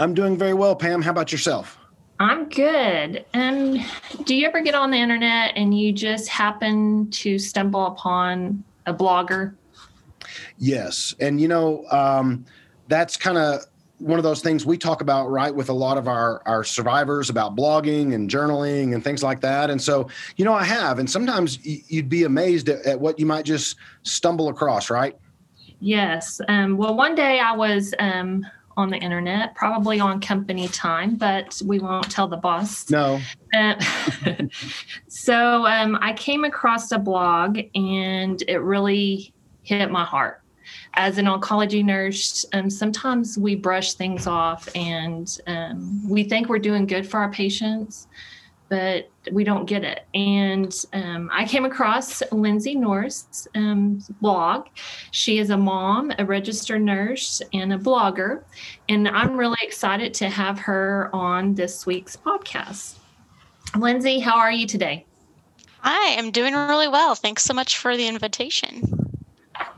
I'm doing very well, Pam. How about yourself? I'm good. Um, do you ever get on the internet and you just happen to stumble upon a blogger? Yes. And, you know, um, that's kind of one of those things we talk about right with a lot of our our survivors about blogging and journaling and things like that and so you know i have and sometimes you'd be amazed at, at what you might just stumble across right yes um, well one day i was um, on the internet probably on company time but we won't tell the boss. No. Uh, so um, i came across a blog and it really hit my heart. As an oncology nurse, um, sometimes we brush things off and um, we think we're doing good for our patients, but we don't get it. And um, I came across Lindsay North's um, blog. She is a mom, a registered nurse, and a blogger. And I'm really excited to have her on this week's podcast. Lindsay, how are you today? Hi, I'm doing really well. Thanks so much for the invitation.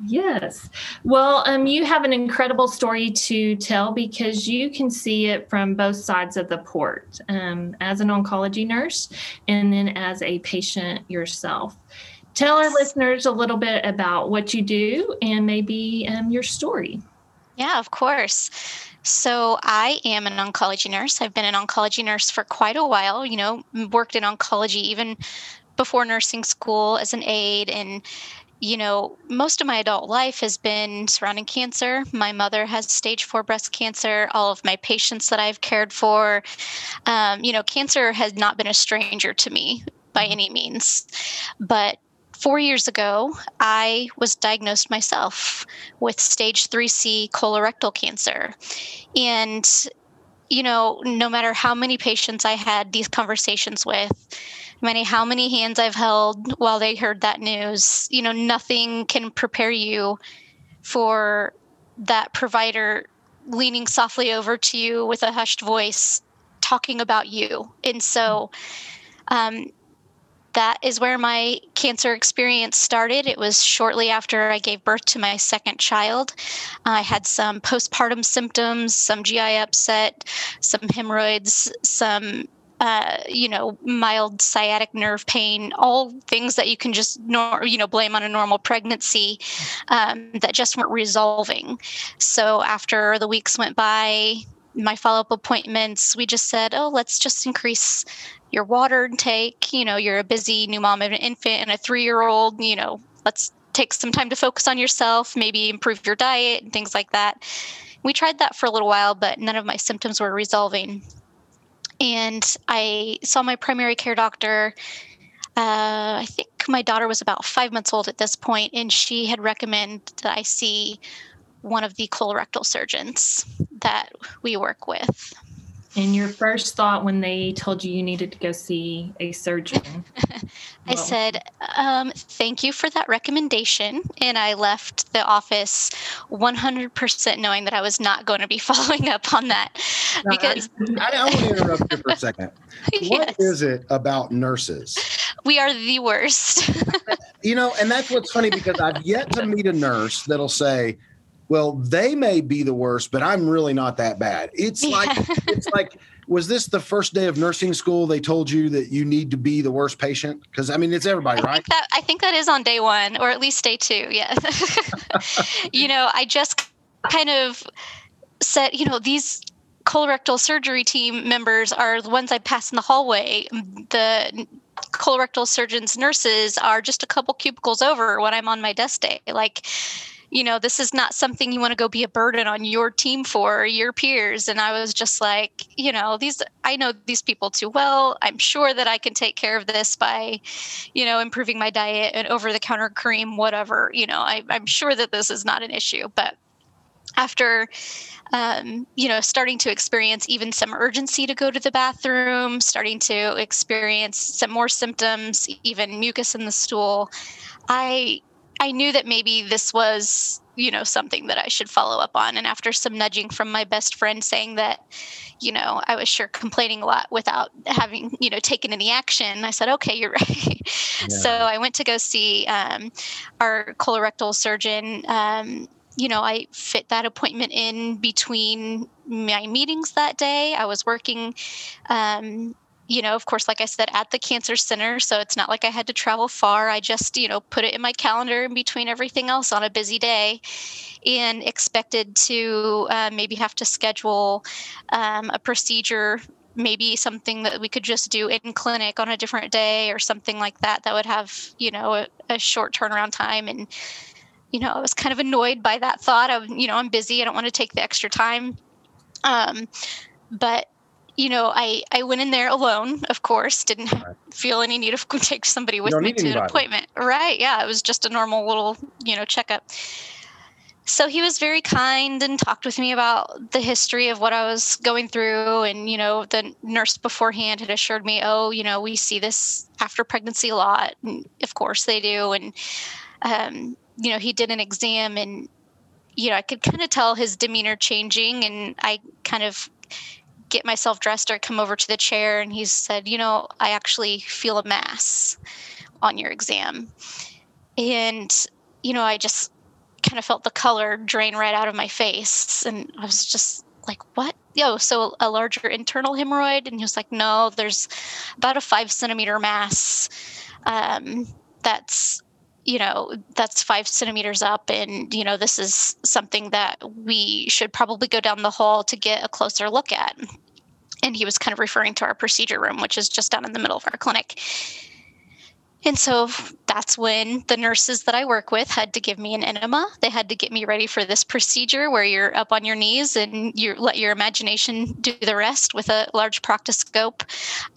Yes. Well, um, you have an incredible story to tell because you can see it from both sides of the port um, as an oncology nurse and then as a patient yourself. Tell our listeners a little bit about what you do and maybe um, your story. Yeah, of course. So, I am an oncology nurse. I've been an oncology nurse for quite a while, you know, worked in oncology even before nursing school as an aide and you know, most of my adult life has been surrounding cancer. My mother has stage four breast cancer. All of my patients that I've cared for, um, you know, cancer has not been a stranger to me by any means. But four years ago, I was diagnosed myself with stage 3C colorectal cancer. And, you know, no matter how many patients I had these conversations with, many how many hands I've held while they heard that news. You know, nothing can prepare you for that provider leaning softly over to you with a hushed voice talking about you. And so um, that is where my cancer experience started. It was shortly after I gave birth to my second child. I had some postpartum symptoms, some GI upset, some hemorrhoids, some uh, you know, mild sciatic nerve pain, all things that you can just, nor- you know, blame on a normal pregnancy um, that just weren't resolving. So after the weeks went by, my follow up appointments, we just said, oh, let's just increase your water intake. You know, you're a busy new mom of an infant and a three year old, you know, let's take some time to focus on yourself, maybe improve your diet and things like that. We tried that for a little while, but none of my symptoms were resolving and I saw my primary care doctor. Uh, I think my daughter was about five months old at this point, and she had recommended that I see one of the colorectal surgeons that we work with. And your first thought when they told you you needed to go see a surgeon? I said, um, Thank you for that recommendation. And I left the office 100% knowing that I was not going to be following up on that. because I, I, I want to interrupt you for a second. yes. What is it about nurses? We are the worst. you know, and that's what's funny because I've yet to meet a nurse that'll say, well, they may be the worst, but I'm really not that bad. It's yeah. like it's like was this the first day of nursing school they told you that you need to be the worst patient? Because I mean, it's everybody, I right? Think that, I think that is on day one, or at least day two. Yeah. you know, I just kind of said, you know, these colorectal surgery team members are the ones I pass in the hallway. The colorectal surgeons, nurses are just a couple cubicles over when I'm on my desk day. Like, you know, this is not something you want to go be a burden on your team for your peers. And I was just like, you know, these, I know these people too well. I'm sure that I can take care of this by, you know, improving my diet and over the counter cream, whatever. You know, I, I'm sure that this is not an issue. But after um, you know starting to experience even some urgency to go to the bathroom starting to experience some more symptoms even mucus in the stool i i knew that maybe this was you know something that i should follow up on and after some nudging from my best friend saying that you know i was sure complaining a lot without having you know taken any action i said okay you're right yeah. so i went to go see um, our colorectal surgeon um, you know, I fit that appointment in between my meetings that day. I was working, um, you know, of course, like I said, at the cancer center. So it's not like I had to travel far. I just, you know, put it in my calendar in between everything else on a busy day and expected to uh, maybe have to schedule um, a procedure maybe something that we could just do in clinic on a different day or something like that that would have you know a, a short turnaround time and you know, I was kind of annoyed by that thought of, you know, I'm busy. I don't want to take the extra time. Um, but you know, I, I went in there alone, of course, didn't right. feel any need of take somebody with me to anybody. an appointment. Right. Yeah. It was just a normal little, you know, checkup. So he was very kind and talked with me about the history of what I was going through. And, you know, the nurse beforehand had assured me, oh, you know, we see this after pregnancy a lot. And of course they do. And, um, you know, he did an exam and, you know, I could kind of tell his demeanor changing. And I kind of get myself dressed or come over to the chair and he said, you know, I actually feel a mass on your exam. And, you know, I just kind of felt the color drain right out of my face. And I was just like, what? Yo, so a larger internal hemorrhoid? And he was like, no, there's about a five centimeter mass um, that's you know that's five centimeters up and you know this is something that we should probably go down the hall to get a closer look at and he was kind of referring to our procedure room which is just down in the middle of our clinic and so that's when the nurses that I work with had to give me an enema. They had to get me ready for this procedure where you're up on your knees and you let your imagination do the rest with a large proctoscope.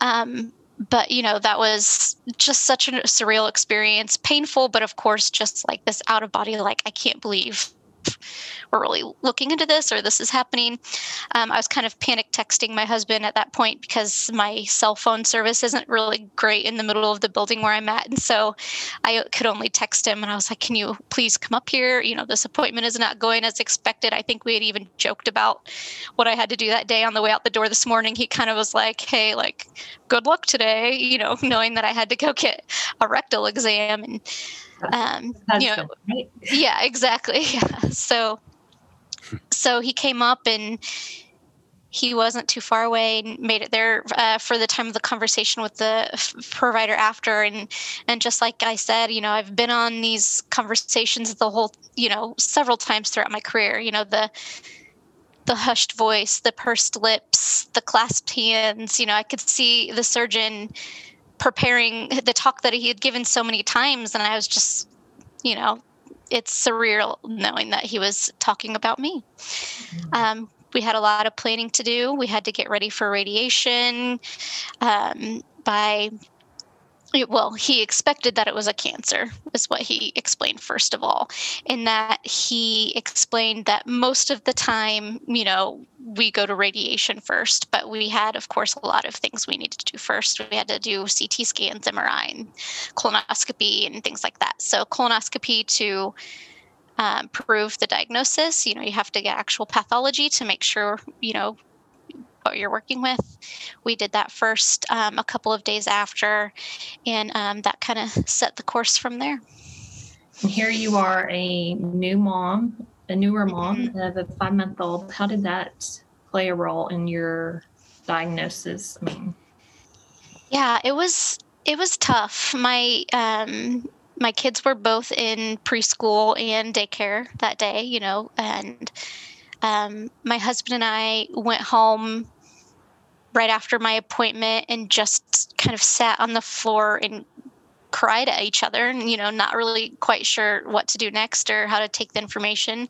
Um, but you know that was just such a surreal experience painful but of course just like this out of body like i can't believe we're really looking into this or this is happening. Um, I was kind of panic texting my husband at that point because my cell phone service isn't really great in the middle of the building where I'm at. And so I could only text him and I was like, Can you please come up here? You know, this appointment is not going as expected. I think we had even joked about what I had to do that day on the way out the door this morning. He kind of was like, Hey, like, good luck today, you know, knowing that I had to go get a rectal exam and um, you know, right? yeah, exactly. Yeah. So so he came up and he wasn't too far away and made it there uh, for the time of the conversation with the f- provider after and and just like i said you know i've been on these conversations the whole you know several times throughout my career you know the the hushed voice the pursed lips the clasped hands you know i could see the surgeon preparing the talk that he had given so many times and i was just you know it's surreal knowing that he was talking about me. Um, we had a lot of planning to do. We had to get ready for radiation um, by well, he expected that it was a cancer, is what he explained first of all. In that he explained that most of the time, you know, we go to radiation first, but we had, of course, a lot of things we needed to do first. We had to do CT scans, MRI, and colonoscopy, and things like that. So, colonoscopy to um, prove the diagnosis, you know, you have to get actual pathology to make sure, you know, what you're working with. We did that first um, a couple of days after, and um, that kind of set the course from there. And here you are, a new mom, a newer mom mm-hmm. of a five month old. How did that play a role in your diagnosis? I mean, yeah, it was it was tough. My um, my kids were both in preschool and daycare that day, you know, and um, my husband and I went home right after my appointment and just kind of sat on the floor and cried at each other and you know not really quite sure what to do next or how to take the information.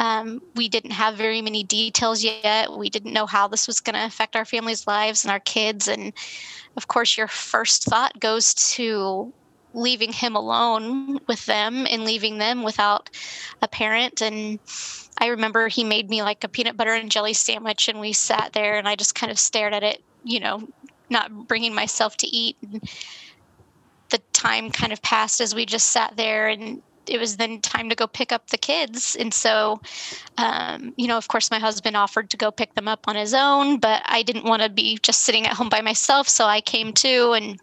Um, we didn't have very many details yet. We didn't know how this was going to affect our family's lives and our kids. And of course your first thought goes to leaving him alone with them and leaving them without a parent. And I remember he made me like a peanut butter and jelly sandwich, and we sat there, and I just kind of stared at it, you know, not bringing myself to eat. And the time kind of passed as we just sat there, and it was then time to go pick up the kids. And so, um, you know, of course, my husband offered to go pick them up on his own, but I didn't want to be just sitting at home by myself. So I came too, and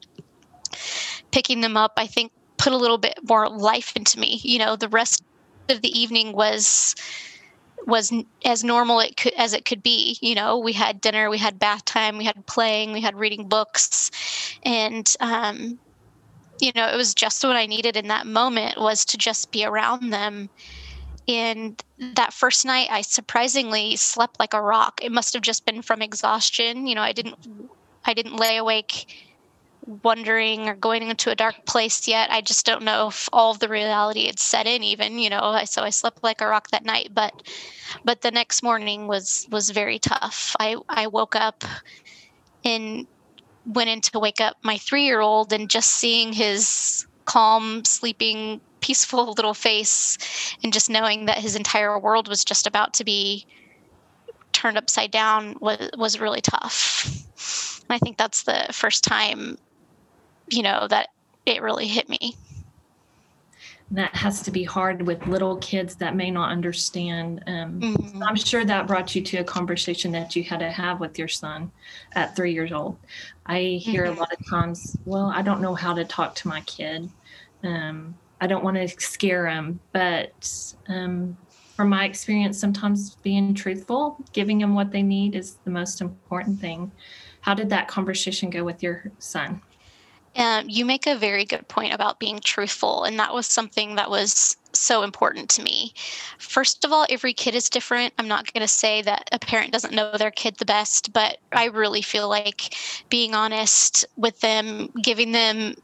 picking them up, I think, put a little bit more life into me. You know, the rest of the evening was was as normal it could, as it could be. You know, we had dinner, we had bath time, we had playing, we had reading books, and um, you know, it was just what I needed in that moment was to just be around them. And that first night, I surprisingly slept like a rock. It must have just been from exhaustion. You know, I didn't, I didn't lay awake wondering or going into a dark place yet. I just don't know if all of the reality had set in even, you know. So I slept like a rock that night, but but the next morning was was very tough. I I woke up and went in to wake up my 3-year-old and just seeing his calm, sleeping, peaceful little face and just knowing that his entire world was just about to be turned upside down was was really tough. And I think that's the first time you know, that it really hit me. That has to be hard with little kids that may not understand. Um, mm-hmm. I'm sure that brought you to a conversation that you had to have with your son at three years old. I hear mm-hmm. a lot of times, well, I don't know how to talk to my kid. Um, I don't want to scare him, but um, from my experience, sometimes being truthful, giving them what they need is the most important thing. How did that conversation go with your son? Um, you make a very good point about being truthful, and that was something that was so important to me. First of all, every kid is different. I'm not going to say that a parent doesn't know their kid the best, but I really feel like being honest with them, giving them,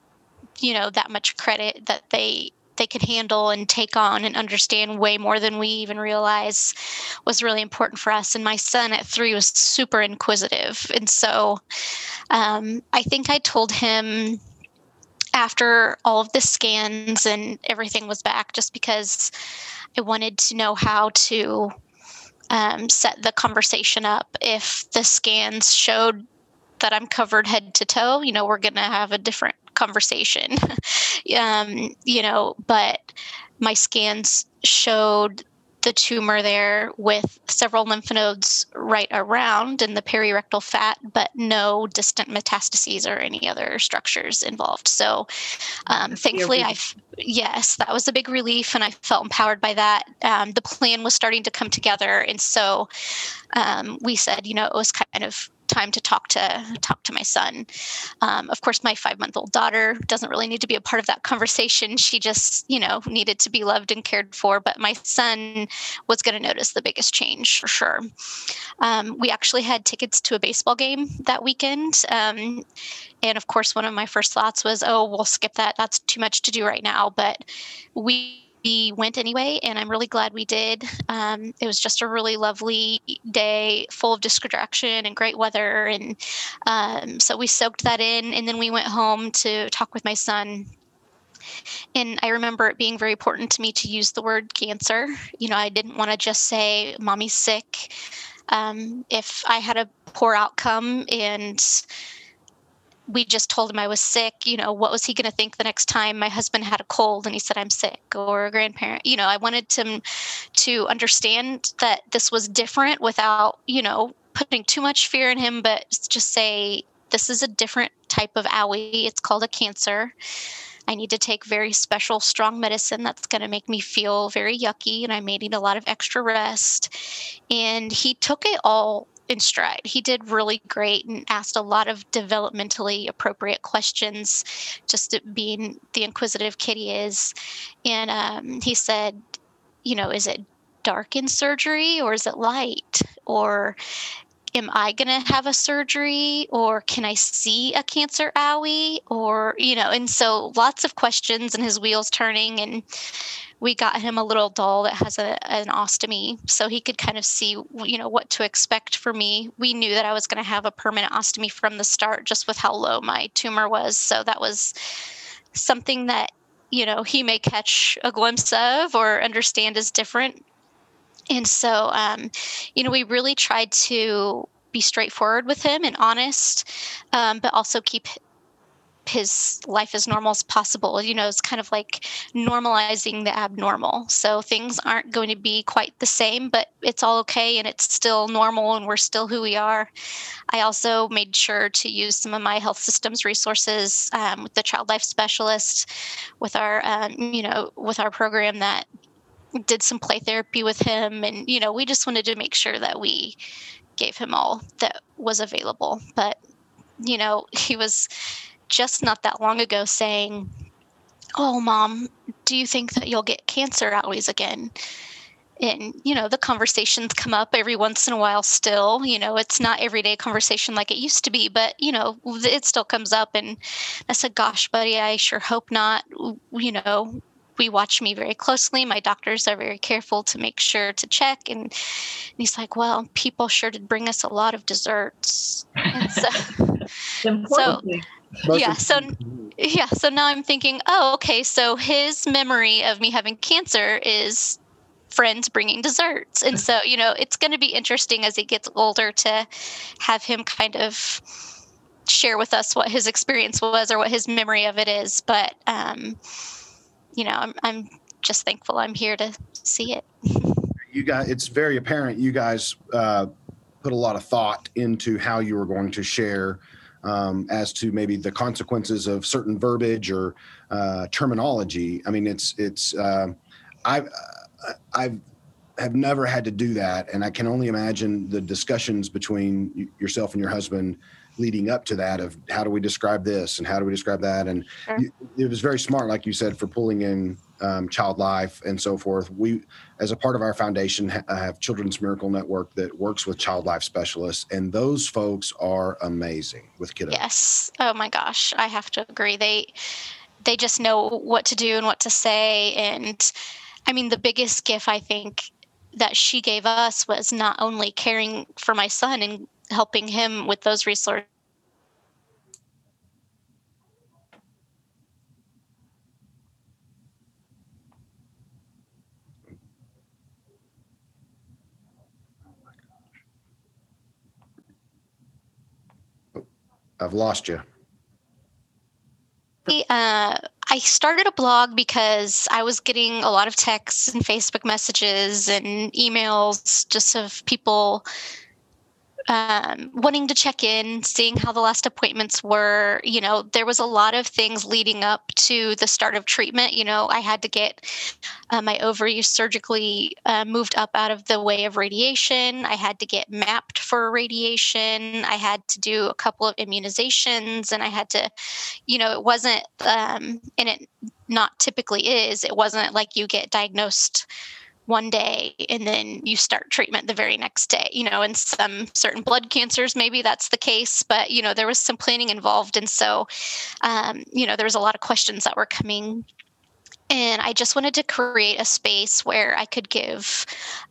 you know, that much credit that they they could handle and take on and understand way more than we even realize was really important for us. And my son at three was super inquisitive. And so um, I think I told him after all of the scans and everything was back, just because I wanted to know how to um, set the conversation up. If the scans showed that I'm covered head to toe, you know, we're going to have a different conversation. um, you know, but my scans showed the tumor there with several lymph nodes right around in the perirectal fat, but no distant metastases or any other structures involved. So, um, thankfully, I yes, that was a big relief, and I felt empowered by that. Um, the plan was starting to come together, and so um, we said, you know, it was kind of time to talk to talk to my son. Um, of course, my five month old daughter doesn't really need to be a part of that conversation. She just, you know, needed to be loved and cared for. But my son was going to notice the biggest change for sure. Um, we actually had tickets to a baseball game that weekend. Um, and of course, one of my first thoughts was, oh, we'll skip that. That's too much to do right now. But we we went anyway, and I'm really glad we did. Um, it was just a really lovely day, full of distraction and great weather, and um, so we soaked that in, and then we went home to talk with my son. And I remember it being very important to me to use the word cancer. You know, I didn't want to just say, Mommy's sick. Um, if I had a poor outcome and we just told him I was sick, you know, what was he going to think the next time my husband had a cold and he said I'm sick or a grandparent? You know, I wanted him to understand that this was different without, you know, putting too much fear in him, but just say, this is a different type of owie. It's called a cancer. I need to take very special, strong medicine that's going to make me feel very yucky, and I may need a lot of extra rest. And he took it all in stride. He did really great and asked a lot of developmentally appropriate questions, just being the inquisitive kid he is. And um, he said, you know, is it dark in surgery or is it light? Or am I going to have a surgery or can I see a cancer owie? Or, you know, and so lots of questions and his wheels turning. And we got him a little doll that has a, an ostomy so he could kind of see you know what to expect for me. We knew that i was going to have a permanent ostomy from the start just with how low my tumor was so that was something that you know he may catch a glimpse of or understand is different. And so, um, you know, we really tried to be straightforward with him and honest, um, but also keep his life as normal as possible. You know, it's kind of like normalizing the abnormal. So things aren't going to be quite the same, but it's all okay and it's still normal and we're still who we are. I also made sure to use some of my health systems resources um, with the child life specialist, with our, um, you know, with our program that did some play therapy with him. And, you know, we just wanted to make sure that we gave him all that was available. But, you know, he was just not that long ago saying, Oh, mom, do you think that you'll get cancer always again? And, you know, the conversations come up every once in a while still. You know, it's not everyday conversation like it used to be, but, you know, it still comes up. And I said, Gosh, buddy, I sure hope not. You know, we watch me very closely. My doctors are very careful to make sure to check. And, and he's like, Well, people sure did bring us a lot of desserts. And so, so yeah so yeah so now i'm thinking oh okay so his memory of me having cancer is friends bringing desserts and so you know it's going to be interesting as he gets older to have him kind of share with us what his experience was or what his memory of it is but um you know i'm, I'm just thankful i'm here to see it you guys it's very apparent you guys uh, put a lot of thought into how you were going to share um, as to maybe the consequences of certain verbiage or uh, terminology. I mean, it's it's uh, I've I've have never had to do that, and I can only imagine the discussions between yourself and your husband leading up to that of how do we describe this and how do we describe that? And sure. you, it was very smart like you said for pulling in um, child life and so forth. We as a part of our foundation ha- have children's miracle network that works with child life specialists and those folks are amazing with kiddos. Yes. Oh my gosh. I have to agree. They they just know what to do and what to say. And i mean the biggest gift i think that she gave us was not only caring for my son and helping him with those resources I've lost you. Uh, I started a blog because I was getting a lot of texts and Facebook messages and emails just of people um, wanting to check in, seeing how the last appointments were. You know, there was a lot of things leading up to the start of treatment. You know, I had to get uh, my ovaries surgically uh, moved up out of the way of radiation. I had to get mapped for radiation. I had to do a couple of immunizations, and I had to, you know, it wasn't, um, and it not typically is. It wasn't like you get diagnosed one day and then you start treatment the very next day you know in some certain blood cancers maybe that's the case but you know there was some planning involved and so um, you know there was a lot of questions that were coming and I just wanted to create a space where I could give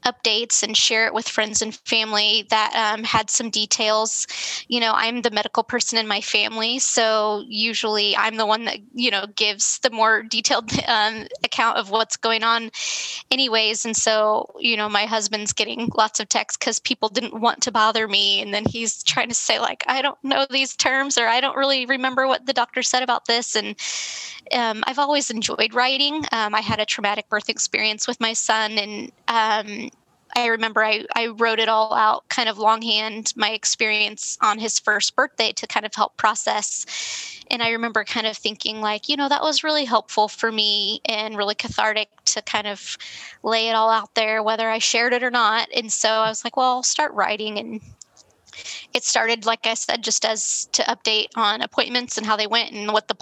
updates and share it with friends and family that um, had some details. You know, I'm the medical person in my family, so usually I'm the one that, you know, gives the more detailed um, account of what's going on, anyways. And so, you know, my husband's getting lots of texts because people didn't want to bother me. And then he's trying to say, like, I don't know these terms or I don't really remember what the doctor said about this. And um, I've always enjoyed writing. Um, I had a traumatic birth experience with my son, and um, I remember I, I wrote it all out kind of longhand, my experience on his first birthday to kind of help process. And I remember kind of thinking, like, you know, that was really helpful for me and really cathartic to kind of lay it all out there, whether I shared it or not. And so I was like, well, I'll start writing. And it started, like I said, just as to update on appointments and how they went and what the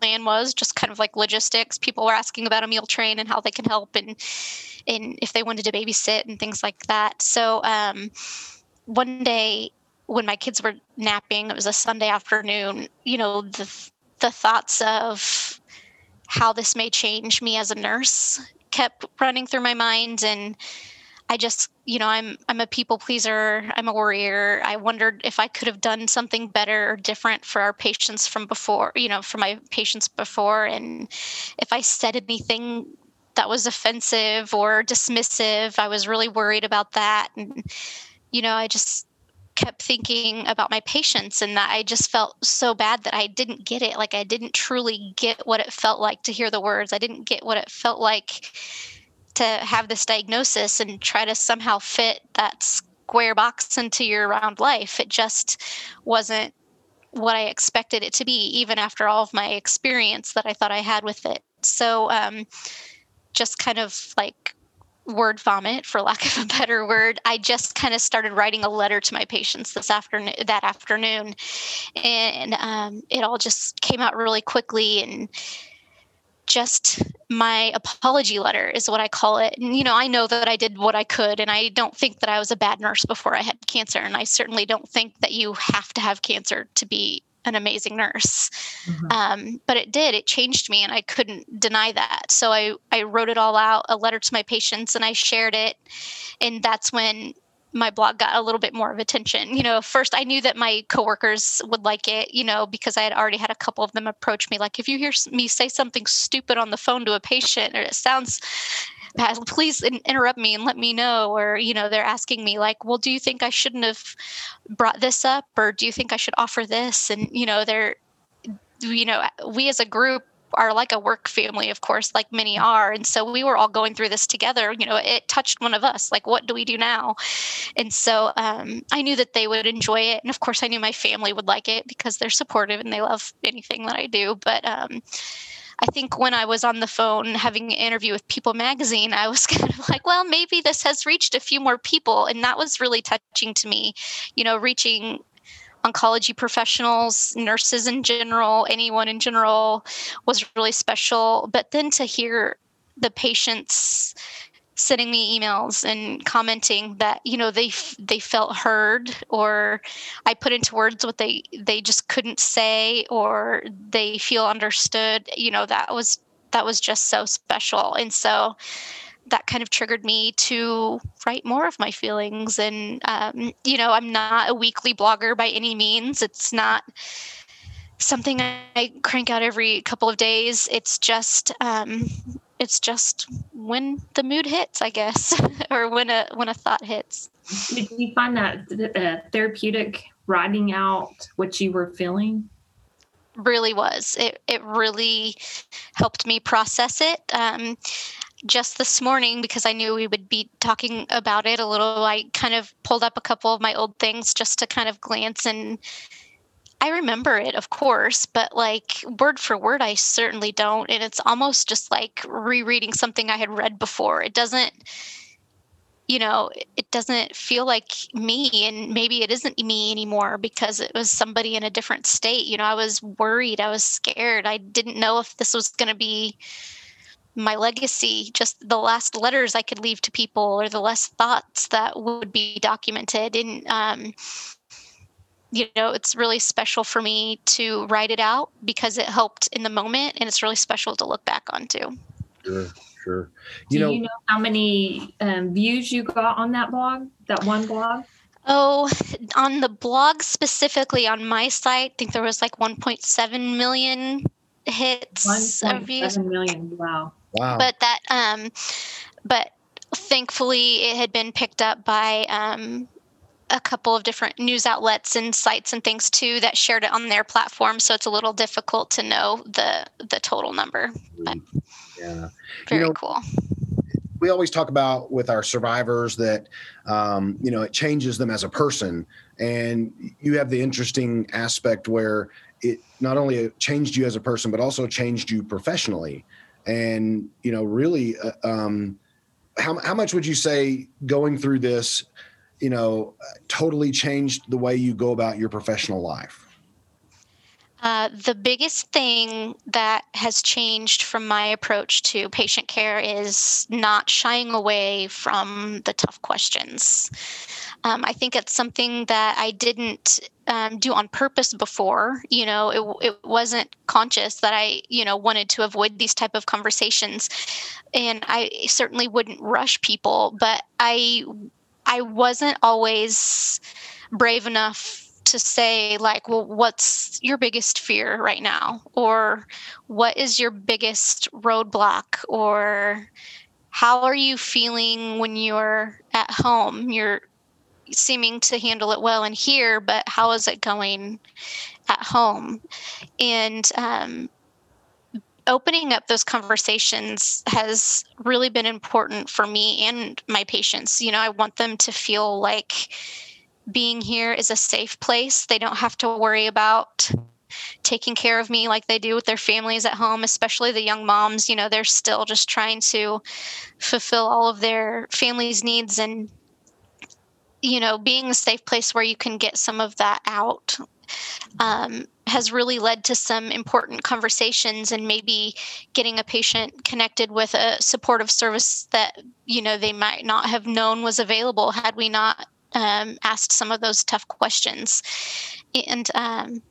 plan was just kind of like logistics. People were asking about a meal train and how they can help and and if they wanted to babysit and things like that. So um, one day when my kids were napping it was a sunday afternoon you know the the thoughts of how this may change me as a nurse kept running through my mind and I just, you know, I'm I'm a people pleaser. I'm a worrier. I wondered if I could have done something better or different for our patients from before, you know, for my patients before, and if I said anything that was offensive or dismissive. I was really worried about that. And, you know, I just kept thinking about my patients and that I just felt so bad that I didn't get it. Like I didn't truly get what it felt like to hear the words. I didn't get what it felt like to have this diagnosis and try to somehow fit that square box into your round life. It just wasn't what I expected it to be, even after all of my experience that I thought I had with it. So, um, just kind of like word vomit for lack of a better word i just kind of started writing a letter to my patients this afternoon that afternoon and um, it all just came out really quickly and just my apology letter is what I call it. And, you know, I know that I did what I could, and I don't think that I was a bad nurse before I had cancer. And I certainly don't think that you have to have cancer to be an amazing nurse. Mm-hmm. Um, but it did, it changed me, and I couldn't deny that. So I, I wrote it all out, a letter to my patients, and I shared it. And that's when my blog got a little bit more of attention. You know, first I knew that my coworkers would like it, you know, because I had already had a couple of them approach me like if you hear me say something stupid on the phone to a patient or it sounds bad, please interrupt me and let me know or you know, they're asking me like, "Well, do you think I shouldn't have brought this up or do you think I should offer this?" and you know, they're you know, we as a group are like a work family, of course, like many are. And so we were all going through this together. You know, it touched one of us. Like, what do we do now? And so um, I knew that they would enjoy it. And of course, I knew my family would like it because they're supportive and they love anything that I do. But um, I think when I was on the phone having an interview with People Magazine, I was kind of like, well, maybe this has reached a few more people. And that was really touching to me, you know, reaching oncology professionals, nurses in general, anyone in general was really special. But then to hear the patients sending me emails and commenting that you know they they felt heard or I put into words what they they just couldn't say or they feel understood you know that was that was just so special and so that kind of triggered me to write more of my feelings. And, um, you know, I'm not a weekly blogger by any means. It's not something I crank out every couple of days. It's just, um, it's just when the mood hits, I guess, or when a when a thought hits. Did you find that uh, therapeutic writing out what you were feeling? Really was. It it really helped me process it. Um, just this morning because I knew we would be talking about it a little. I kind of pulled up a couple of my old things just to kind of glance and I remember it, of course, but like word for word, I certainly don't. And it's almost just like rereading something I had read before. It doesn't, you know, it doesn't feel like me. And maybe it isn't me anymore because it was somebody in a different state. You know, I was worried, I was scared. I didn't know if this was going to be my legacy, just the last letters I could leave to people or the last thoughts that would be documented. And, um, you know, it's really special for me to write it out because it helped in the moment and it's really special to look back on too. Sure, sure. You Do know, you know how many um, views you got on that blog, that one blog? Oh, on the blog specifically on my site, I think there was like 1.7 million hits. 1.7 million. Wow. Wow. But that, um, but thankfully it had been picked up by um, a couple of different news outlets and sites and things too that shared it on their platform. So it's a little difficult to know the the total number. But yeah, very you know, cool. We always talk about with our survivors that um, you know it changes them as a person, and you have the interesting aspect where it not only changed you as a person but also changed you professionally and you know really uh, um, how, how much would you say going through this you know totally changed the way you go about your professional life uh, the biggest thing that has changed from my approach to patient care is not shying away from the tough questions. Um, I think it's something that I didn't um, do on purpose before. You know, it, it wasn't conscious that I, you know, wanted to avoid these type of conversations, and I certainly wouldn't rush people. But I, I wasn't always brave enough to say like well what's your biggest fear right now or what is your biggest roadblock or how are you feeling when you're at home you're seeming to handle it well in here but how is it going at home and um, opening up those conversations has really been important for me and my patients. You know, I want them to feel like being here is a safe place. They don't have to worry about taking care of me like they do with their families at home, especially the young moms. You know, they're still just trying to fulfill all of their family's needs and, you know, being a safe place where you can get some of that out um, has really led to some important conversations and maybe getting a patient connected with a supportive service that you know they might not have known was available had we not um, asked some of those tough questions. And um,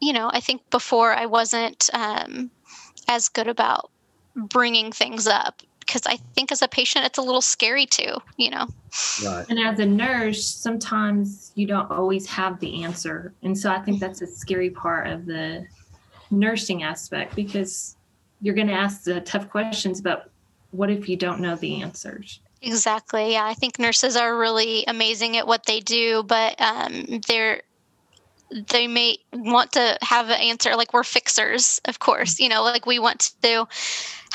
you know i think before i wasn't um, as good about bringing things up because I think as a patient, it's a little scary too, you know. Right. And as a nurse, sometimes you don't always have the answer. And so I think that's a scary part of the nursing aspect because you're going to ask the tough questions, but what if you don't know the answers? Exactly. Yeah, I think nurses are really amazing at what they do, but um, they're they may want to have an answer like we're fixers of course you know like we want to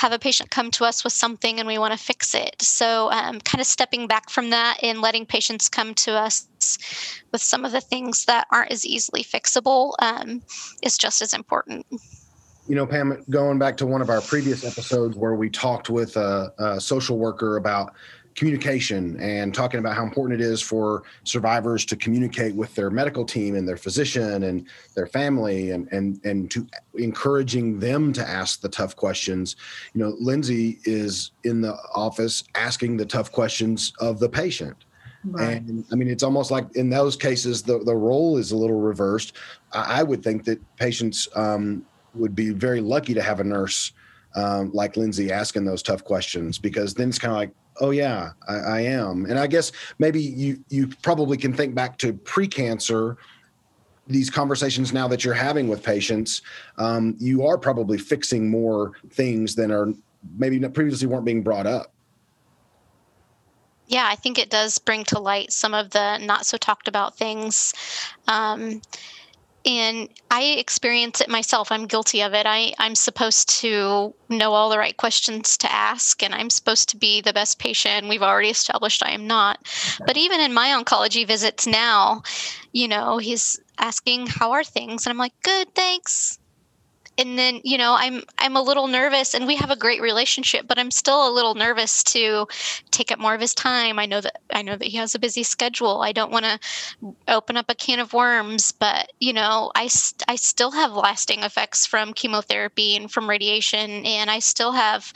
have a patient come to us with something and we want to fix it. So um, kind of stepping back from that and letting patients come to us with some of the things that aren't as easily fixable um, is just as important. You know pam going back to one of our previous episodes where we talked with a, a social worker about communication and talking about how important it is for survivors to communicate with their medical team and their physician and their family and and and to encouraging them to ask the tough questions you know lindsay is in the office asking the tough questions of the patient Right. And I mean, it's almost like in those cases, the, the role is a little reversed. I, I would think that patients um, would be very lucky to have a nurse um, like Lindsay asking those tough questions because then it's kind of like, oh yeah, I, I, am. And I guess maybe you you probably can think back to pre-cancer. These conversations now that you're having with patients, um, you are probably fixing more things than are maybe previously weren't being brought up. Yeah, I think it does bring to light some of the not so talked about things. Um, and i experience it myself. I'm guilty of it. I, i'm supposed to know all the right questions to ask and i'm supposed to be the best patient. We've already established i am not. But even in my oncology visits now you know he's asking how are things? And i'm like good thanks and then you know i'm i'm a little nervous and we have a great relationship but i'm still a little nervous to take up more of his time. I know that i know that he has a busy schedule. I don't want to open up a can of worms but you know i i still have lasting effects from chemotherapy and from radiation and i still have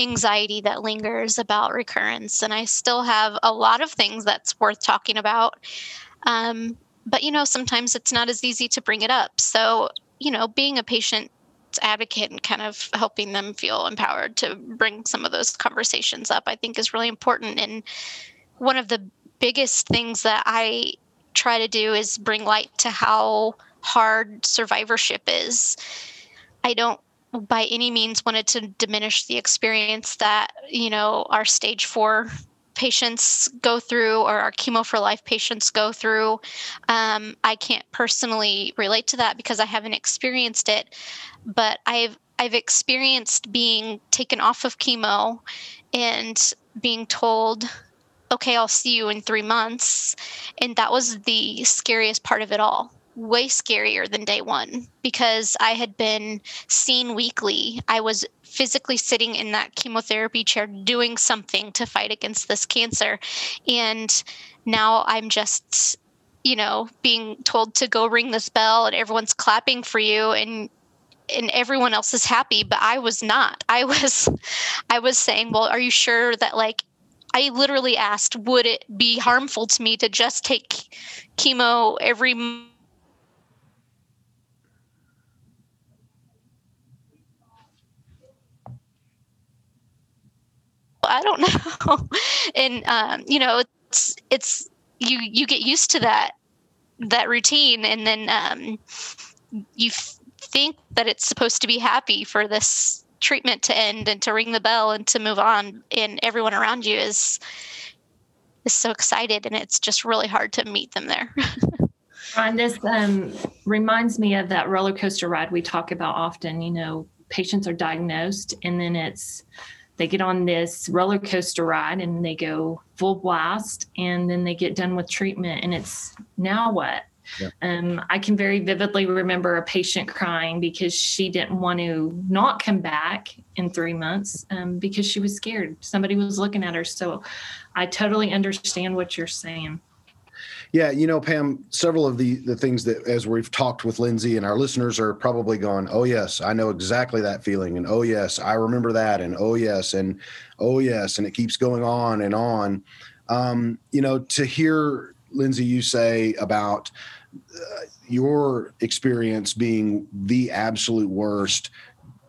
anxiety that lingers about recurrence and i still have a lot of things that's worth talking about. Um, but you know sometimes it's not as easy to bring it up. So you know, being a patient advocate and kind of helping them feel empowered to bring some of those conversations up, I think is really important. And one of the biggest things that I try to do is bring light to how hard survivorship is. I don't by any means wanted to diminish the experience that, you know, our stage four patients go through or our chemo for life patients go through. Um, I can't personally relate to that because I haven't experienced it, but I've I've experienced being taken off of chemo and being told, okay, I'll see you in three months. And that was the scariest part of it all way scarier than day one because I had been seen weekly. I was physically sitting in that chemotherapy chair doing something to fight against this cancer. And now I'm just, you know, being told to go ring this bell and everyone's clapping for you and and everyone else is happy but i was not i was i was saying well are you sure that like I literally asked, would it be harmful to me to just take chemo every I don't know. and um, you know, it's it's you you get used to that that routine and then um, you f- think that it's supposed to be happy for this treatment to end and to ring the bell and to move on and everyone around you is is so excited and it's just really hard to meet them there and this um, reminds me of that roller coaster ride we talk about often you know patients are diagnosed and then it's they get on this roller coaster ride and they go full blast and then they get done with treatment and it's now what yeah. Um, I can very vividly remember a patient crying because she didn't want to not come back in three months um, because she was scared. Somebody was looking at her. So I totally understand what you're saying. Yeah, you know, Pam, several of the the things that as we've talked with Lindsay and our listeners are probably going, "Oh yes, I know exactly that feeling," and "Oh yes, I remember that," and "Oh yes," and "Oh yes," and it keeps going on and on. Um, you know, to hear Lindsay you say about uh, your experience being the absolute worst,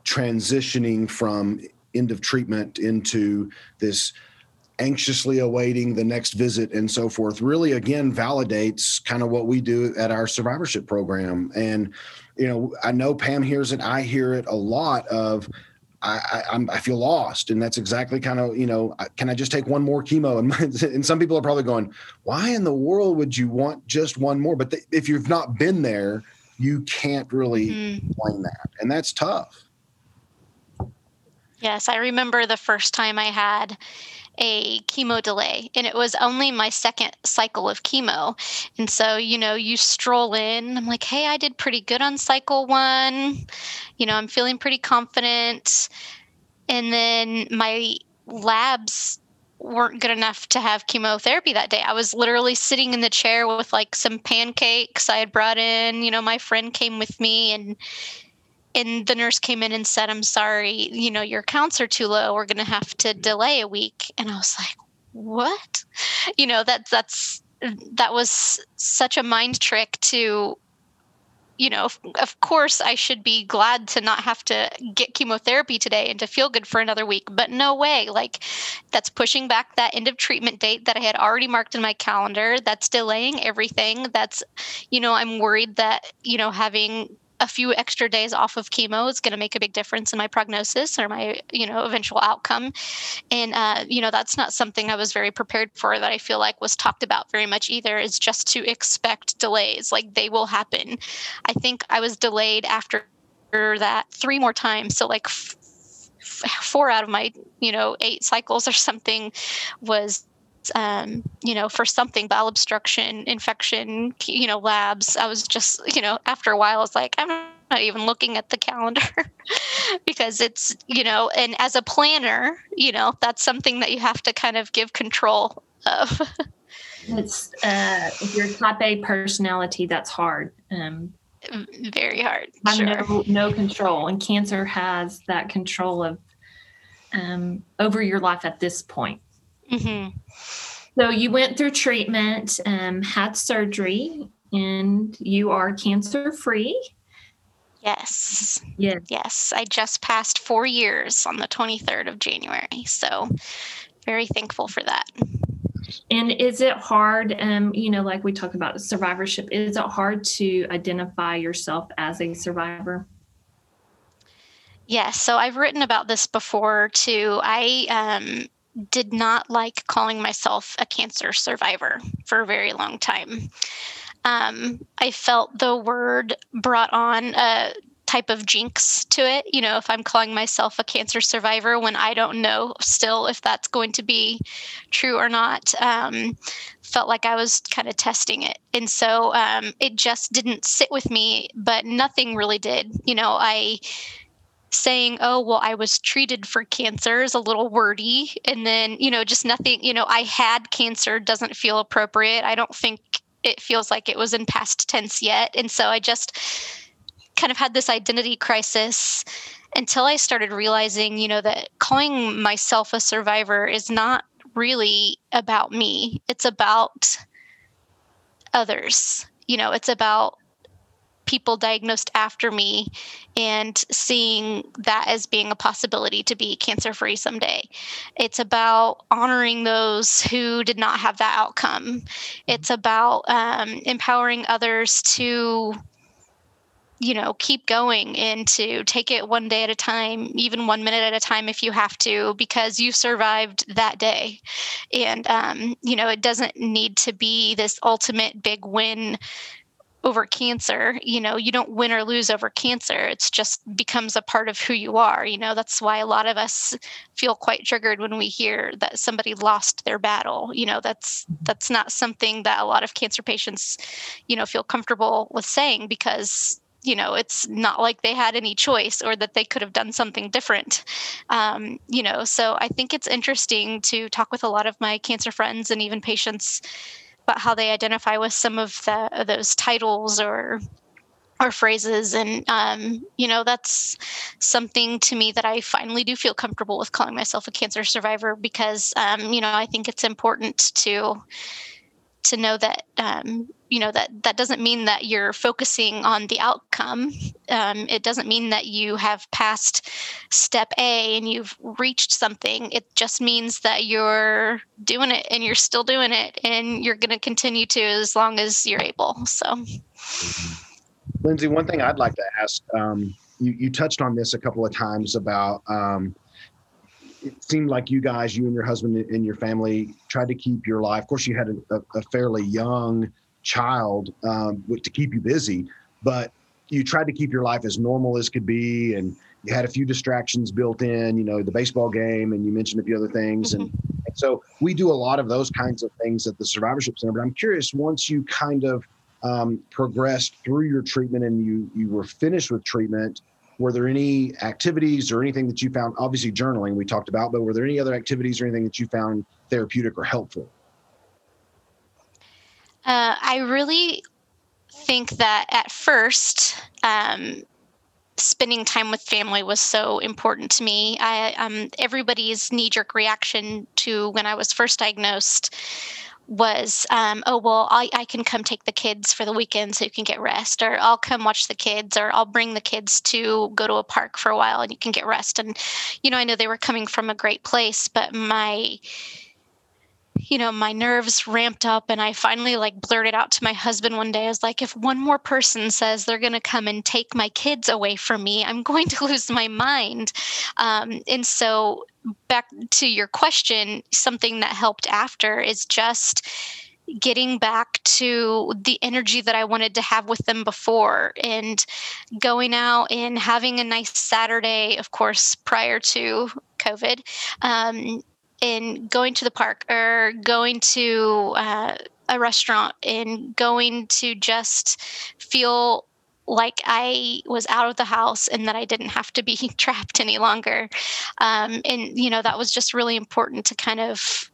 transitioning from end of treatment into this anxiously awaiting the next visit and so forth really again validates kind of what we do at our survivorship program and you know i know pam hears it i hear it a lot of I, I, I feel lost, and that's exactly kind of you know. Can I just take one more chemo? And, and some people are probably going, "Why in the world would you want just one more?" But the, if you've not been there, you can't really mm. explain that, and that's tough. Yes, I remember the first time I had a chemo delay and it was only my second cycle of chemo and so you know you stroll in i'm like hey i did pretty good on cycle one you know i'm feeling pretty confident and then my labs weren't good enough to have chemotherapy that day. I was literally sitting in the chair with like some pancakes I had brought in. You know, my friend came with me and and the nurse came in and said, I'm sorry, you know, your counts are too low. We're going to have to delay a week. And I was like, what? You know, that that's, that was such a mind trick to, you know, of course I should be glad to not have to get chemotherapy today and to feel good for another week, but no way. Like that's pushing back that end of treatment date that I had already marked in my calendar. That's delaying everything. That's, you know, I'm worried that, you know, having a few extra days off of chemo is going to make a big difference in my prognosis or my you know eventual outcome. And uh, you know that's not something i was very prepared for that i feel like was talked about very much either is just to expect delays like they will happen. I think i was delayed after that three more times so like f- four out of my you know eight cycles or something was um, you know, for something, bowel obstruction, infection, you know, labs. I was just, you know, after a while, I was like, I'm not even looking at the calendar because it's, you know, and as a planner, you know, that's something that you have to kind of give control of. it's uh, if you're a type A personality, that's hard. Um, Very hard. Have sure. no, no control, and cancer has that control of um, over your life at this point. Mm-hmm. So you went through treatment, um, had surgery, and you are cancer free. Yes. Yes. Yes. I just passed four years on the 23rd of January. So very thankful for that. And is it hard, um, you know, like we talk about survivorship, is it hard to identify yourself as a survivor? Yes. So I've written about this before too. I um, did not like calling myself a cancer survivor for a very long time. Um, I felt the word brought on a type of jinx to it. You know, if I'm calling myself a cancer survivor when I don't know still if that's going to be true or not, um, felt like I was kind of testing it. And so um, it just didn't sit with me, but nothing really did. You know, I saying, oh, well, I was treated for cancer is a little wordy. And then, you know, just nothing, you know, I had cancer doesn't feel appropriate. I don't think it feels like it was in past tense yet. And so I just kind of had this identity crisis until I started realizing, you know, that calling myself a survivor is not really about me, it's about others. You know, it's about people diagnosed after me and seeing that as being a possibility to be cancer free someday. It's about honoring those who did not have that outcome. It's about um, empowering others to you know keep going and to take it one day at a time even one minute at a time if you have to because you survived that day and um, you know it doesn't need to be this ultimate big win over cancer you know you don't win or lose over cancer. It's just becomes a part of who you are you know? That's why a lot of us feel quite triggered when we hear that somebody lost their battle you know? That's that's not something that a lot of cancer patients you know feel comfortable with saying because you know it's not like they had any choice or that they could have done something different um, you know? So i think it's interesting to talk with a lot of my cancer friends and even patients about how they identify with some of the, those titles or or phrases. And um, you know that's something to me that i finally do feel comfortable with calling myself a cancer survivor because um, you know i think it's important to to know that um, you know that that doesn't mean that you're focusing on the outcome. Um, it doesn't mean that you have passed step a and you've reached something. It just means that you're doing it and you're still doing it and you're going to continue to as long as you're able so. Lindsay one thing i'd like to ask um, you, you touched on this a couple of times about um, it seemed like you guys, you and your husband and your family, tried to keep your life. Of course, you had a, a fairly young child um, to keep you busy, but you tried to keep your life as normal as could be, and you had a few distractions built in. You know, the baseball game, and you mentioned a few other things, mm-hmm. and, and so we do a lot of those kinds of things at the Survivorship Center. But I'm curious, once you kind of um, progressed through your treatment and you you were finished with treatment were there any activities or anything that you found obviously journaling we talked about but were there any other activities or anything that you found therapeutic or helpful? Uh, i really think that at first um, spending time with family was so important to me. I um, everybody's knee-jerk reaction to when i was first diagnosed was, um, oh, well, I, I can come take the kids for the weekend so you can get rest, or I'll come watch the kids, or I'll bring the kids to go to a park for a while and you can get rest. And, you know, I know they were coming from a great place, but my you know, my nerves ramped up and I finally like blurted out to my husband one day. I was like, if one more person says they're going to come and take my kids away from me, I'm going to lose my mind. Um, and so, back to your question, something that helped after is just getting back to the energy that I wanted to have with them before and going out and having a nice Saturday, of course, prior to COVID. Um, in going to the park or going to uh, a restaurant and going to just feel like I was out of the house and that I didn't have to be trapped any longer. Um, and, you know, that was just really important to kind of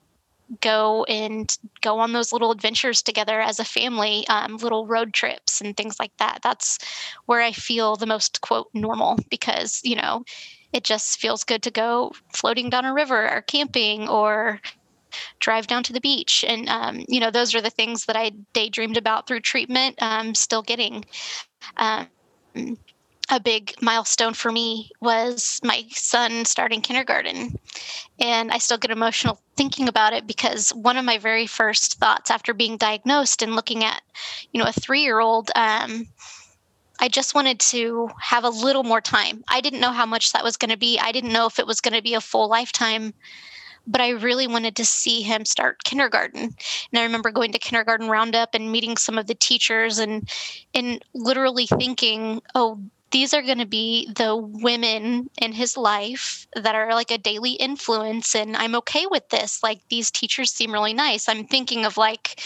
go and go on those little adventures together as a family, um, little road trips and things like that. That's where I feel the most, quote, normal because, you know, it just feels good to go floating down a river or camping or drive down to the beach. And um, you know those are the things that i daydreamed about through treatment um, still getting. Um, a big milestone for me was my son starting kindergarten. And i still get emotional thinking about it because one of my very first thoughts after being diagnosed and looking at you know a three year old um, I just wanted to have a little more time. I didn't know how much that was going to be. I didn't know if it was going to be a full lifetime, but I really wanted to see him start kindergarten. And I remember going to kindergarten roundup and meeting some of the teachers and and literally thinking, "Oh, these are going to be the women in his life that are like a daily influence and i'm okay with this like these teachers seem really nice i'm thinking of like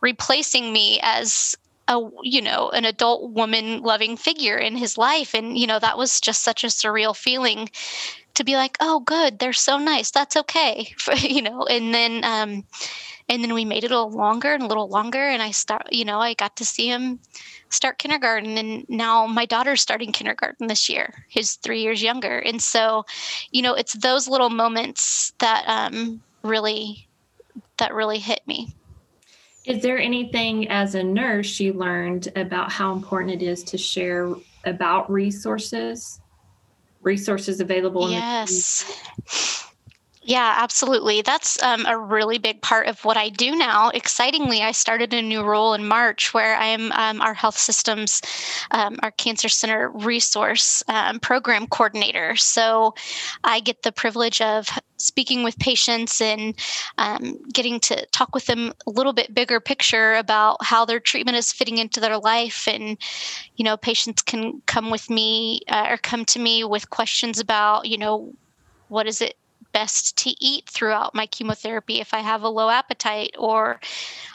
replacing me as a you know an adult woman loving figure in his life. And you know that was just such a surreal feeling to be like oh good they're so nice. That's okay. You know and then um and then we made it a little longer and a little longer. And i start you know i got to see him start kindergarten. And now my daughter's starting kindergarten this year. He's three years younger. And so you know it's those little moments that um really that really hit me Is there anything as a nurse you learned about how important it is to share about resources? Resources available yes. Yeah, absolutely. That's um, a really big part of what I do now. Excitingly, I started a new role in March where I am um, our health systems, um, our cancer center resource um, program coordinator. So I get the privilege of speaking with patients and um, getting to talk with them a little bit bigger picture about how their treatment is fitting into their life. And, you know, patients can come with me uh, or come to me with questions about, you know, what is it best to eat throughout my chemotherapy if I have a low appetite, or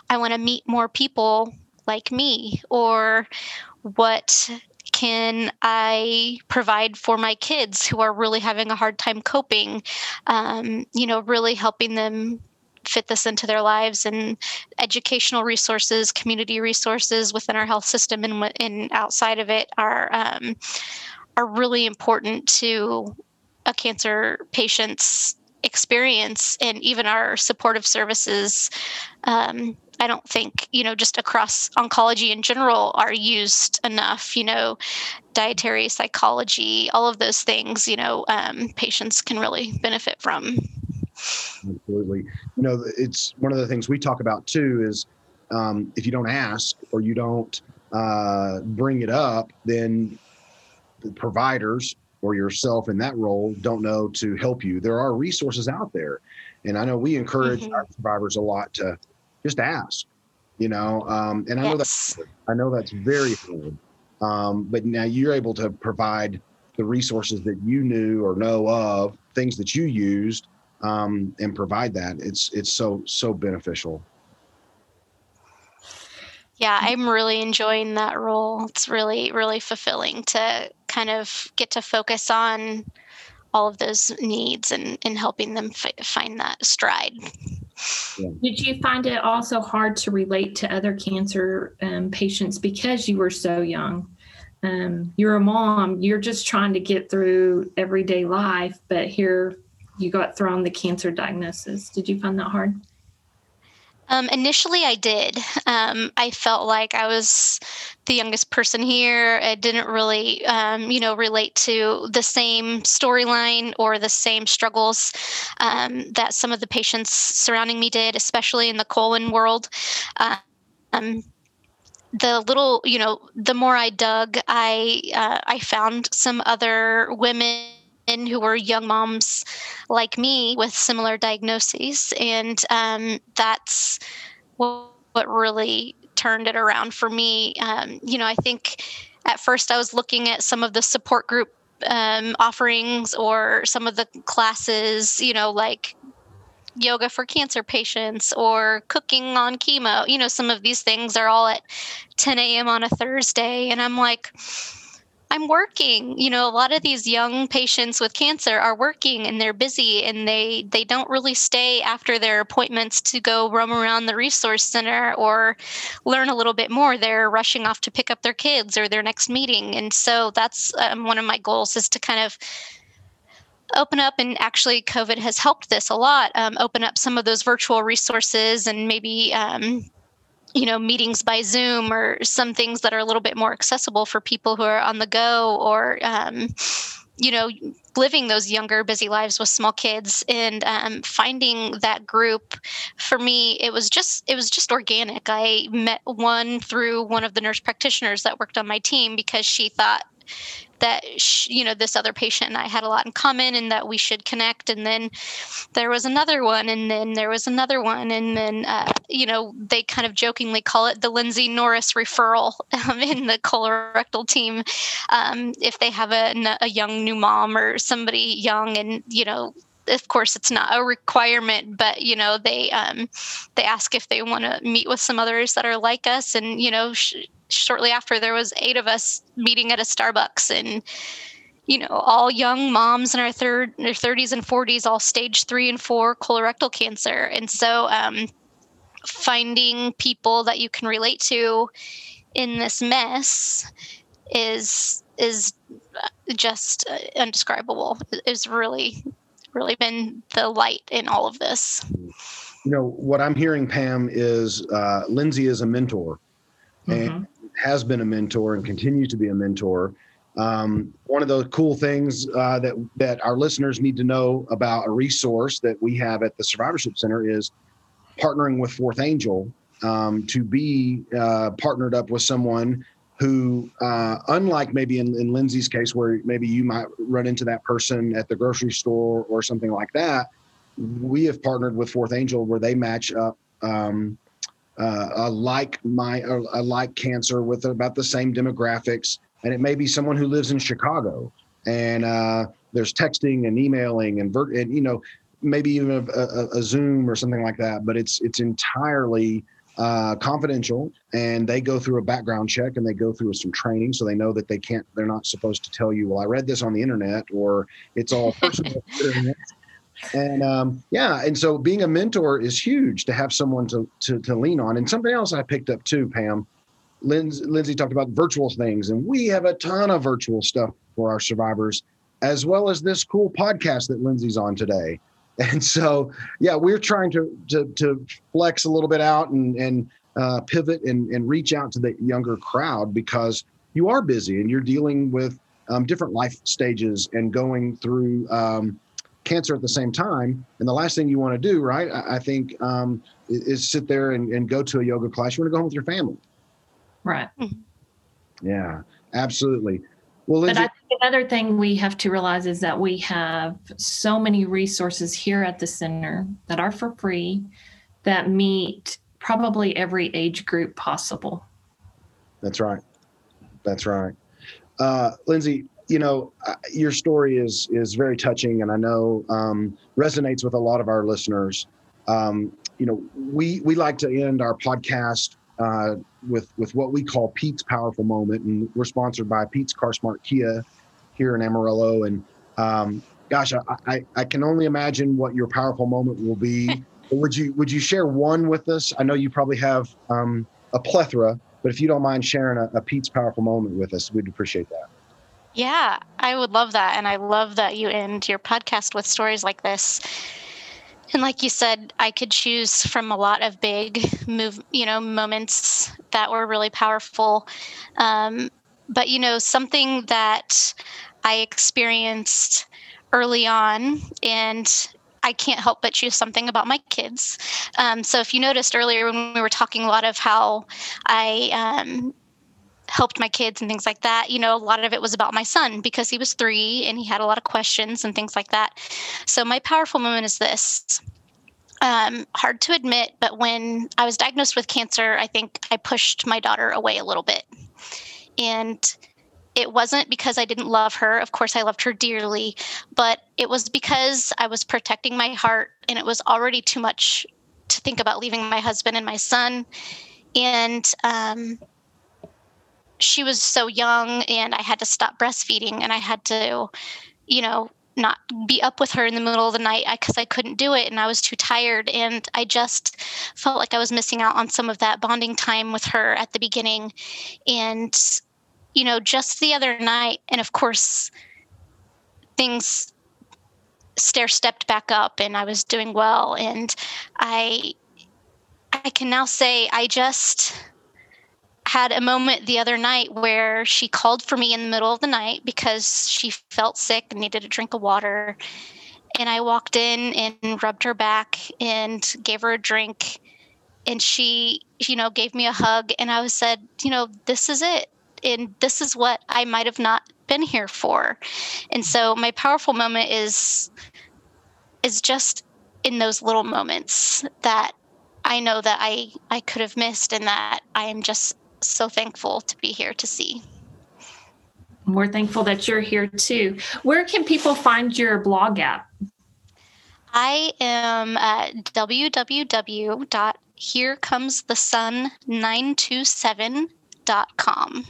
I want to meet more people like me, or what can I provide for my kids who are really having a hard time coping? Um, you know, really helping them fit this into their lives and educational resources, community resources within our health system and, and outside of it are um, are really important to a cancer patient's experience and even our supportive services um, i don't think you know just across oncology in general are used enough you know dietary psychology all of those things you know um, patients can really benefit from. Absolutely. You know it's one of the things we talk about too is um, if you don't ask or you don't uh, bring it up then the providers or yourself in that role don't know to help you. There are resources out there. And I know we encourage mm-hmm. our survivors a lot to just ask, you know, um, and I yes. know that I know that's very hard. Um, but now you're able to provide the resources that you knew or know of, things that you used, um, and provide that. It's it's so so beneficial. Yeah, I'm really enjoying that role. It's really really fulfilling to kind of get to focus on all of those needs and, and helping them f- find that stride. Did you find it also hard to relate to other cancer um, patients because you were so young? Um, you're a mom, you're just trying to get through everyday life, but here you got thrown the cancer diagnosis. Did you find that hard? Um, initially, I did. Um, I felt like I was the youngest person here. I didn't really, um, you know, relate to the same storyline or the same struggles um, that some of the patients surrounding me did, especially in the colon world. Um, the little, you know, the more I dug, I uh, I found some other women who were young moms like me with similar diagnoses. And um, that's what, what, really turned it around for me. Um, you know, I think at first I was looking at some of the support group um, offerings or some of the classes, you know, like yoga for cancer patients or cooking on chemo. You know, some of these things are all at 10 a.m. on a Thursday. And I'm like, I'm working. You know, a lot of these young patients with cancer are working and they're busy and they they don't really stay after their appointments to go roam around the resource center or learn a little bit more. They're rushing off to pick up their kids or their next meeting. And so that's um, one of my goals is to kind of open up and actually covid has helped this a lot um, open up some of those virtual resources and maybe um, you know meetings by zoom or some things that are a little bit more accessible for people who are on the go or um, you know living those younger busy lives with small kids. And um, finding that group for me it was just it was just organic. I met one through one of the nurse practitioners that worked on my team because she thought that you know this other patient and I had a lot in common and that we should connect. And then there was another one and then there was another one and then uh, you know they kind of jokingly call it the Lindsay Norris referral um, in the colorectal team um, if they have a, a young new mom or somebody young. And you know of course it's not a requirement but you know they um, they ask if they want to meet with some others that are like us and you know sh- shortly after there was eight of us meeting at a starbucks and you know all young moms in our third their 30s and 40s all stage three and four colorectal cancer. And so um, finding people that you can relate to in this mess is is just undescribable. Is really really been the light in all of this. You know what I'm hearing, Pam, is uh, Lindsay is a mentor, and Mhm. Has been a mentor and continues to be a mentor. Um, one of the cool things uh, that that our listeners need to know about a resource that we have at the Survivorship Center is partnering with Fourth Angel um, to be uh, partnered up with someone who, uh, unlike maybe in, in Lindsay's case, where maybe you might run into that person at the grocery store or something like that, we have partnered with Fourth Angel where they match up um, uh, a like my like cancer with about the same demographics, and it may be someone who lives in Chicago, and uh, there's texting and emailing and, ver- and you know maybe even a, a, a Zoom or something like that, but it's it's entirely uh, confidential, and they go through a background check and they go through some training, so they know that they can't they're not supposed to tell you, well, I read this on the internet, or it's all personal. And um, yeah, and so being a mentor is huge to have someone to, to to lean on. And something else I picked up too, Pam. Lindsay, Lindsay talked about virtual things, and we have a ton of virtual stuff for our survivors, as well as this cool podcast that Lindsay's on today. And so, yeah, we're trying to to, to flex a little bit out and and uh, pivot and and reach out to the younger crowd because you are busy and you're dealing with um, different life stages and going through um, cancer at the same time. And the last thing you want to do, right? I, I think um, is, is sit there and, and go to a yoga class. You want to go home with your family. Right. Yeah, absolutely. Well, But Lindsay, I think another thing we have to realize is that we have so many resources here at the center that are for free that meet probably every age group possible. That's right. That's right. Uh, Lindsay, you know, your story is is very touching, and I know um, resonates with a lot of our listeners. Um, you know, we we like to end our podcast uh, with with what we call Pete's powerful moment, and we're sponsored by Pete's Car Smart Kia here in Amarillo. And um, gosh, I, I I can only imagine what your powerful moment will be. would you would you share one with us? I know you probably have um, a plethora, but if you don't mind sharing a, a Pete's powerful moment with us, we'd appreciate that. Yeah, I would love that. And I love that you end your podcast with stories like this. And like you said, I could choose from a lot of big move, you know, moments that were really powerful. Um, but you know, something that I experienced early on, and I can't help but choose something about my kids. Um, so if you noticed earlier when we were talking a lot of how I um, helped my kids and things like that, you know, a lot of it was about my son because he was three and he had a lot of questions and things like that. So my powerful moment is this. Um, hard to admit, but when I was diagnosed with cancer, I think I pushed my daughter away a little bit. And it wasn't because I didn't love her. Of course, I loved her dearly, but it was because I was protecting my heart and it was already too much to think about leaving my husband and my son. And um, she was so young, and I had to stop breastfeeding and I had to, you know, not be up with her in the middle of the night because I couldn't do it and I was too tired. And I just felt like I was missing out on some of that bonding time with her at the beginning. And you know, just the other night, and of course, things stair stepped back up, and I was doing well, and I, I can now say I just had a moment the other night where she called for me in the middle of the night because she felt sick and needed a drink of water. And I walked in and rubbed her back and gave her a drink. And she, you know, gave me a hug. And I said, you know, this is it and this is what I might have not been here for. And so my powerful moment is is just in those little moments that I know that I I could have missed and that I am just so thankful to be here to see. We're thankful that you're here too. Where can people find your blog at? I am at www.herecomesthesun927.com.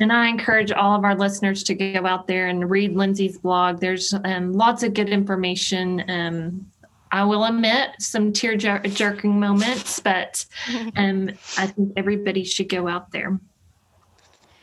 And I encourage all of our listeners to go out there and read Lindsay's blog. There's um, lots of good information. Um, I will admit some tear jerking moments, but um, I think everybody should go out there.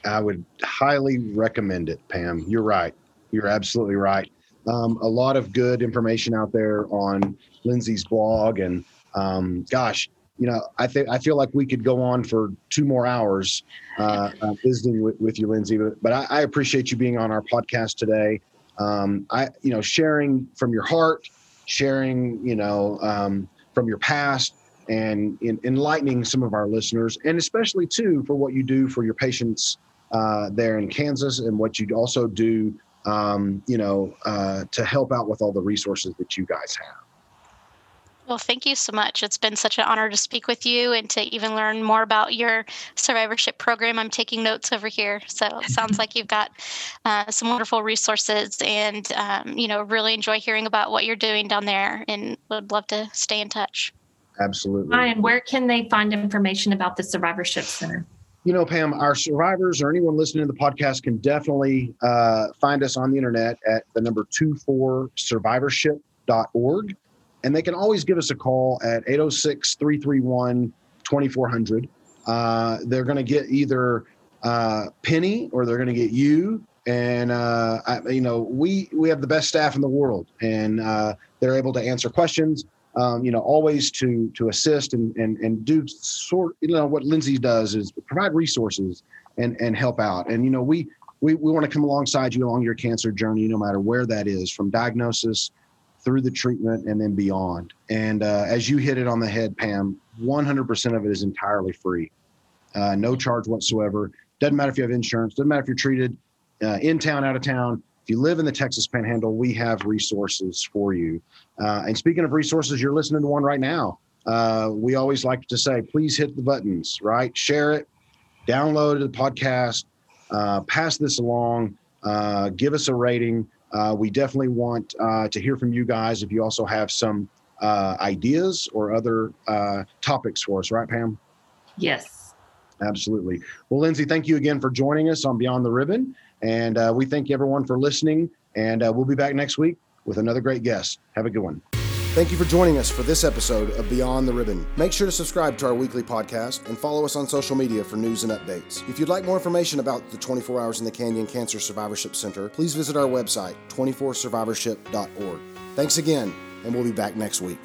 I would highly recommend it, Pam. You're right. You're absolutely right. Um, a lot of good information out there on Lindsay's blog, and Um, gosh, you know, I think I feel like we could go on for two more hours uh, uh, visiting with, with, you, Lindsay. But, but I, I, appreciate you being on our podcast today. Um, I, you know, sharing from your heart, sharing, you know, um, from your past, and in, enlightening some of our listeners, and especially too for what you do for your patients uh, there in Kansas, and what you also do, um, you know, uh, to help out with all the resources that you guys have. Well, thank you so much. It's been such an honor to speak with you and to even learn more about your survivorship program. I'm taking notes over here. So it sounds like you've got uh, some wonderful resources and, um, you know, really enjoy hearing about what you're doing down there and would love to stay in touch. Absolutely. Ryan, where can they find information about the Survivorship Center? You know, Pam, our survivors or anyone listening to the podcast can definitely uh, find us on the internet at the number two 24survivorship.org. And they can always give us a call at 806 331 2400. Uh, they're going to get either uh, Penny or they're going to get you. And, uh, I, you know, we, we have the best staff in the world and uh, they're able to answer questions um, you know, always to to assist and and and do sort. You know what Lindsay does is provide resources and and help out. And you know, we we we want to come alongside you along your cancer journey, no matter where that is, from diagnosis through the treatment and then beyond. And uh, as you hit it on the head, Pam, 100% of it is entirely free, uh, no charge whatsoever. Doesn't matter if you have insurance. Doesn't matter if you're treated uh, in town, out of town if you live in the Texas Panhandle, we have resources for you. Uh, and speaking of resources, you're listening to one right now. Uh, we always like to say, please hit the buttons, right? Share it, download the podcast, uh, pass this along, give us a rating. Uh, we definitely want uh, to hear from you guys if you also have some ideas or other topics for us, right, Pam? Yes. Absolutely. Well, Lindsay, thank you again for joining us on Beyond the Ribbon. And uh, we thank everyone for listening. And uh, we'll be back next week with another great guest. Have a good one. Thank you for joining us for this episode of Beyond the Ribbon. Make sure to subscribe to our weekly podcast and follow us on social media for news and updates. If you'd like more information about the 24 Hours in the Canyon Cancer Survivorship Center, please visit our website, 24survivorship.org. Thanks again, and we'll be back next week.